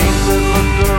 seems that the